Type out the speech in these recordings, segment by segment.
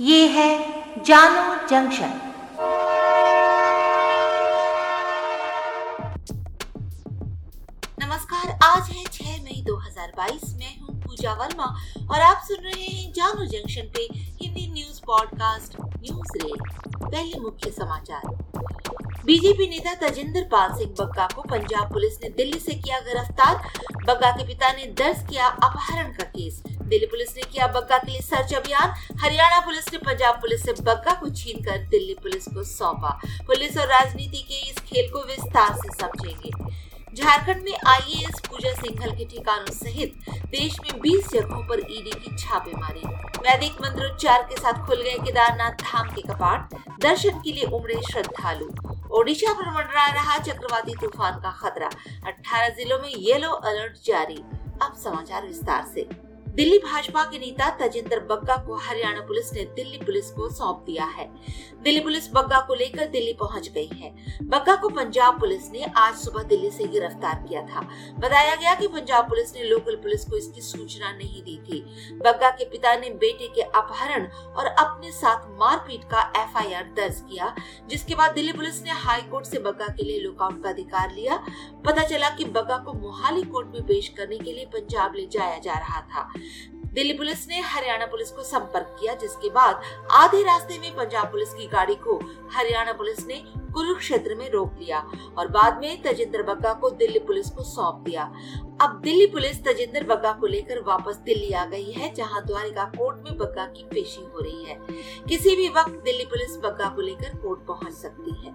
ये है जानो जंक्शन। नमस्कार, आज है 6 मई 2022 मैं हूँ पूजा वर्मा और आप सुन रहे हैं जानो जंक्शन पे हिंदी न्यूज़ पॉडकास्ट न्यूज़ रे, पहले मुख्य समाचार। बीजेपी नेता तजिंदर पाल सिंह बग्गा को पंजाब पुलिस ने दिल्ली से किया गिरफ़्तार। बग्गा के पिता ने दर्ज किया अपहरण का केस। दिल्ली पुलिस ने किया बग्गा के लिए सर्च अभियान। हरियाणा पुलिस ने पंजाब पुलिस से बग्गा को छीन कर दिल्ली पुलिस को सौंपा। पुलिस और राजनीति के इस खेल को विस्तार से समझेंगे। झारखंड में आईएएस पूजा सिंघल के ठिकानों सहित देश में 20 जगहों पर ईडी की छापेमारी। वैदिक मंत्रोच्चार के साथ खुल गए केदारनाथ धाम के कपाट। दर्शन के लिए उमड़े श्रद्धालु। ओडिशा पर मंडरा रहा चक्रवाती तूफ़ान का खतरा। 18 जिलों में येलो अलर्ट जारी। अब समाचार विस्तार से। दिल्ली भाजपा के नेता तजिंदर बग्गा को हरियाणा पुलिस ने दिल्ली पुलिस को सौंप दिया है। दिल्ली पुलिस बग्गा को लेकर दिल्ली पहुँच गई है। बग्गा को पंजाब पुलिस ने आज सुबह दिल्ली से गिरफ़्तार किया था। बताया गया कि पंजाब पुलिस ने लोकल पुलिस को इसकी सूचना नहीं दी थी। बग्गा के पिता ने बेटे के अपहरण और अपने साथ मारपीट का एफआईआर दर्ज किया, जिसके बाद दिल्ली पुलिस ने हाई कोर्ट से बग्गा के लिए लुकआउट का अधिकार लिया। पता चला कि बग्गा को मोहाली कोर्ट में पेश करने के लिए पंजाब ले जाया जा रहा था। दिल्ली पुलिस ने हरियाणा पुलिस को संपर्क किया, जिसके बाद आधे रास्ते में पंजाब पुलिस की गाड़ी को हरियाणा पुलिस ने कुरुक्षेत्र में रोक लिया और बाद में तजिंदर बग्गा को दिल्ली पुलिस को सौंप दिया। अब दिल्ली पुलिस तजिंदर बग्गा को लेकर वापस दिल्ली आ गई है, जहाँ द्वारिका कोर्ट में बग्गा की पेशी हो रही है। किसी भी वक्त दिल्ली पुलिस बग्गा को लेकर कोर्ट पहुँच सकती है।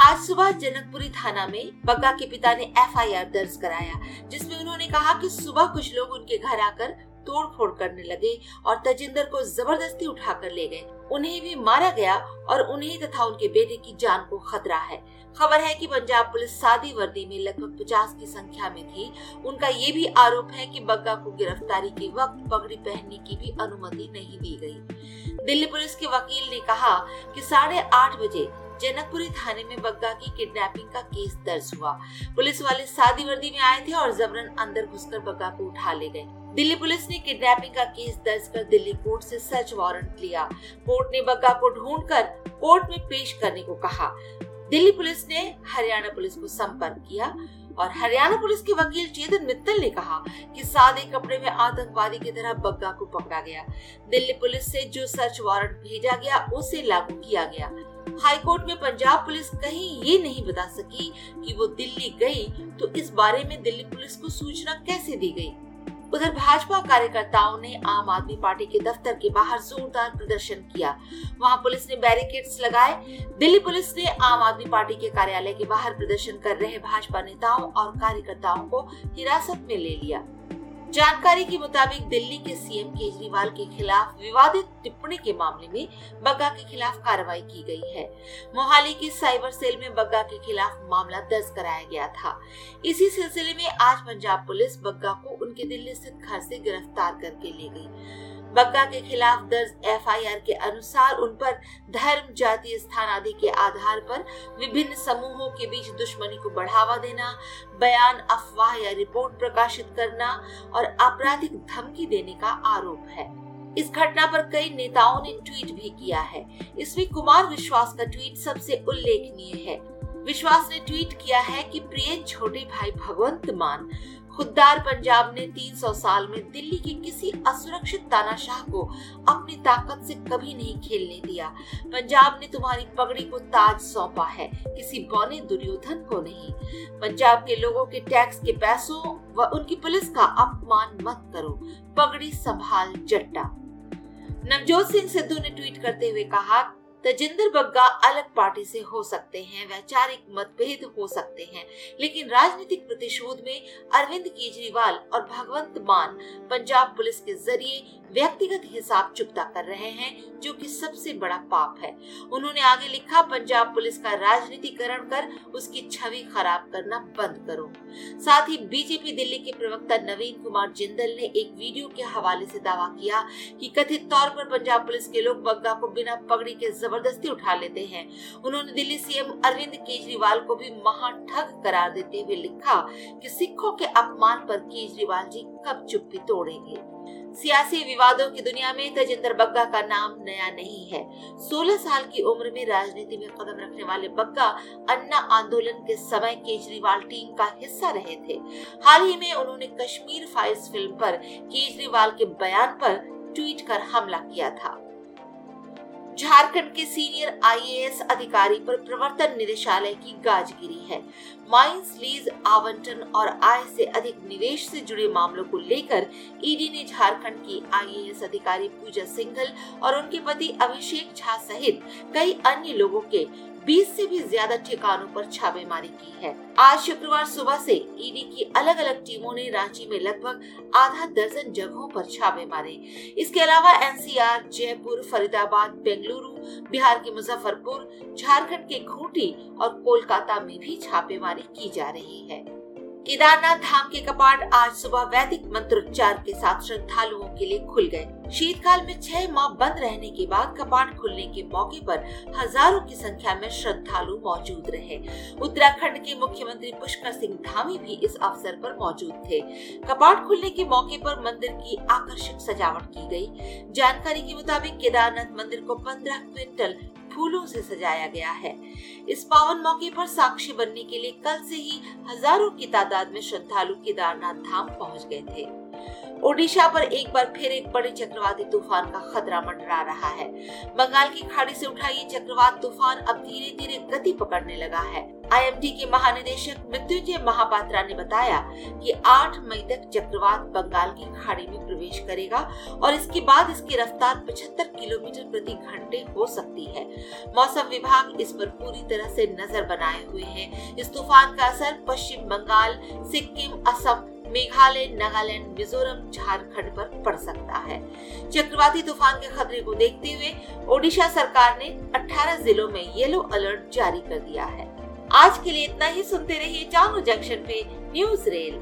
आज सुबह जनकपुरी थाना में बग्गा के पिता ने एफआईआर दर्ज कराया, जिसमें उन्होंने कहा कि सुबह कुछ लोग उनके घर आकर तोड़ फोड़ करने लगे और तजिंदर को ज़बरदस्ती उठा कर ले गए। उन्हें भी मारा गया और उन्हें तथा उनके बेटे की जान को खतरा है। खबर है कि पंजाब पुलिस सादी वर्दी में लगभग पचास की संख्या में थी। उनका ये भी आरोप है कि बग्गा को गिरफ्तारी के वक्त पगड़ी पहनने की भी अनुमति नहीं दी गई। दिल्ली पुलिस के वकील ने कहा कि साढ़े आठ बजे जनकपुरी थाने में बग्गा की किडनैपिंग का केस दर्ज हुआ। पुलिस वाले सादी वर्दी में आए थे और जबरन अंदर घुसकर बग्गा को उठा ले गए। दिल्ली पुलिस ने किडनैपिंग का केस दर्ज कर दिल्ली कोर्ट से सर्च वारंट लिया। कोर्ट ने बग्गा को ढूंढकर कोर्ट में पेश करने को कहा। दिल्ली पुलिस ने हरियाणा पुलिस को संपर्क किया और हरियाणा पुलिस के वकील चेतन मित्तल ने कहा कि सादे कपड़े में आतंकवादी की तरह बग्गा को पकड़ा गया। दिल्ली पुलिस से जो सर्च वारंट भेजा गया, उसे लागू किया गया। हाईकोर्ट में पंजाब पुलिस कहीं ये नहीं बता सकी कि वो दिल्ली गई तो इस बारे में दिल्ली पुलिस को सूचना कैसे दी गई? उधर भाजपा कार्यकर्ताओं ने आम आदमी पार्टी के दफ्तर के बाहर जोरदार प्रदर्शन किया। वहाँ पुलिस ने बैरिकेड्स लगाए। दिल्ली पुलिस ने आम आदमी पार्टी के कार्यालय के बाहर प्रदर्शन कर रहे भाजपा नेताओं और कार्यकर्ताओं को हिरासत में ले लिया। जानकारी के मुताबिक दिल्ली के सीएम केजरीवाल के खिलाफ विवादित टिप्पणी के मामले में बग्गा के खिलाफ कार्रवाई की गई है। मोहाली की साइबर सेल में बग्गा के खिलाफ मामला दर्ज कराया गया था। इसी सिलसिले में आज पंजाब पुलिस बग्गा को उनके दिल्ली स्थित घर से गिरफ़्तार करके ले गई। बग्गा के खिलाफ दर्ज एफआईआर के अनुसार उन पर धर्म, जाति, स्थान आदि के आधार पर विभिन्न समूहों के बीच दुश्मनी को बढ़ावा देना, बयान, अफवाह या रिपोर्ट प्रकाशित करना और आपराधिक धमकी देने का आरोप है। इस घटना पर कई नेताओं ने ट्वीट भी किया है। इसमें कुमार विश्वास का ट्वीट सबसे उल्लेखनीय है। विश्वास ने ट्वीट किया है कि प्रिय छोटे भाई भगवंत मान खुददार पंजाब ने 300 साल में दिल्ली के किसी असुरक्षित तानाशाह को अपनी ताकत से कभी नहीं खेलने दिया। पंजाब ने तुम्हारी पगड़ी को ताज सौंपा है, किसी बौने दुर्योधन को नहीं। पंजाब के लोगों के टैक्स के पैसों व उनकी पुलिस का अपमान मत करो, पगड़ी संभाल जट्टा। नवजोत सिंह सिद्धू ने ट्वीट करते हुए कहा तजिंदर बग्गा अलग पार्टी से हो सकते हैं, वैचारिक मतभेद हो सकते हैं। लेकिन राजनीतिक प्रतिशोध में अरविंद केजरीवाल और भगवंत मान पंजाब पुलिस के ज़रिए व्यक्तिगत हिसाब चुकता कर रहे हैं, जो कि सबसे बड़ा पाप है। उन्होंने आगे लिखा, पंजाब पुलिस का राजनीतिकरण कर उसकी छवि खराब करना बंद करो। साथ ही बीजेपी दिल्ली के प्रवक्ता नवीन कुमार जिंदल ने एक वीडियो के हवाले से दावा किया कि कथित तौर पर पंजाब पुलिस के लोग बग्गा को बिना पगड़ी के ज़बरदस्ती उठा लेते हैं। उन्होंने दिल्ली सीएम अरविंद केजरीवाल को भी महा ठग करार देते हुए लिखा कि सिखों के अपमान पर केजरीवाल जी कब चुप्पी तोड़ेंगे। सियासी विवादों की दुनिया में तजिंदर बग्गा का नाम नया नहीं है। 16 साल की उम्र में राजनीति में कदम रखने वाले बग्गा अन्ना आंदोलन के समय केजरीवाल टीम का हिस्सा रहे थे। हाल ही में उन्होंने कश्मीर फाइल्स फ़िल्म पर केजरीवाल के बयान पर ट्वीट कर हमला किया था। झारखंड के सीनियर आईएएस अधिकारी पर प्रवर्तन निदेशालय की गाज गिरी है। माइंस, लीज, आवंटन और आय से अधिक निवेश से जुड़े मामलों को लेकर ईडी ने झारखंड की आईएएस अधिकारी पूजा सिंघल और उनके पति अभिषेक झा सहित कई अन्य लोगों के 20 से भी ज़्यादा ठिकानों पर छापेमारी की है। आज शुक्रवार सुबह से ईडी की अलग अलग टीमों ने रांची में लगभग आधा दर्जन जगहों पर छापे मारे। इसके अलावा एनसीआर, जयपुर, फरीदाबाद, बेंगलुरु, बिहार के मुजफ्फरपुर, झारखंड के खूंटी और कोलकाता में भी छापेमारी की जा रही है। केदारनाथ धाम के कपाट आज सुबह वैदिक मंत्रोच्चार के साथ श्रद्धालुओं के लिए खुल गए। शीतकाल में छह माह बंद रहने के बाद कपाट खुलने के मौके पर हज़ारों की संख्या में श्रद्धालु मौजूद रहे। उत्तराखंड के मुख्यमंत्री पुष्कर सिंह धामी भी इस अवसर पर मौजूद थे। कपाट खुलने के मौके पर मंदिर की आकर्षक सजावट की गई। जानकारी के मुताबिक केदारनाथ मंदिर को पंद्रह क्विंटल फूलों से सजाया गया है। इस पावन मौके पर साक्षी बनने के लिए कल से ही हज़ारों की तादाद में श्रद्धालु केदारनाथ धाम पहुँच गए थे। ओडिशा पर एक बार फिर एक बड़े चक्रवाती तूफ़ान का खतरा मंडरा रहा है। बंगाल की खाड़ी से उठा ये चक्रवात तूफ़ान अब धीरे धीरे गति पकड़ने लगा है। आईएमडी के महानिदेशक मृत्युंजय महापात्रा ने बताया कि 8 मई तक चक्रवात बंगाल की खाड़ी में प्रवेश करेगा और इसके बाद इसकी रफ्तार 75 किलोमीटर प्रति घंटे हो सकती है। मौसम विभाग इस पर पूरी तरह से नज़र बनाए हुए है। इस तूफ़ान का असर पश्चिम बंगाल, सिक्किम, असम मेघालय, नागालैंड, मिजोरम, झारखंड पर पड़ सकता है। चक्रवाती तूफ़ान के खतरे को देखते हुए ओडिशा सरकार ने 18 जिलों में येलो अलर्ट जारी कर दिया है। आज के लिए इतना ही, सुनते रहिए जानू जंक्शन पे न्यूज़ रेल।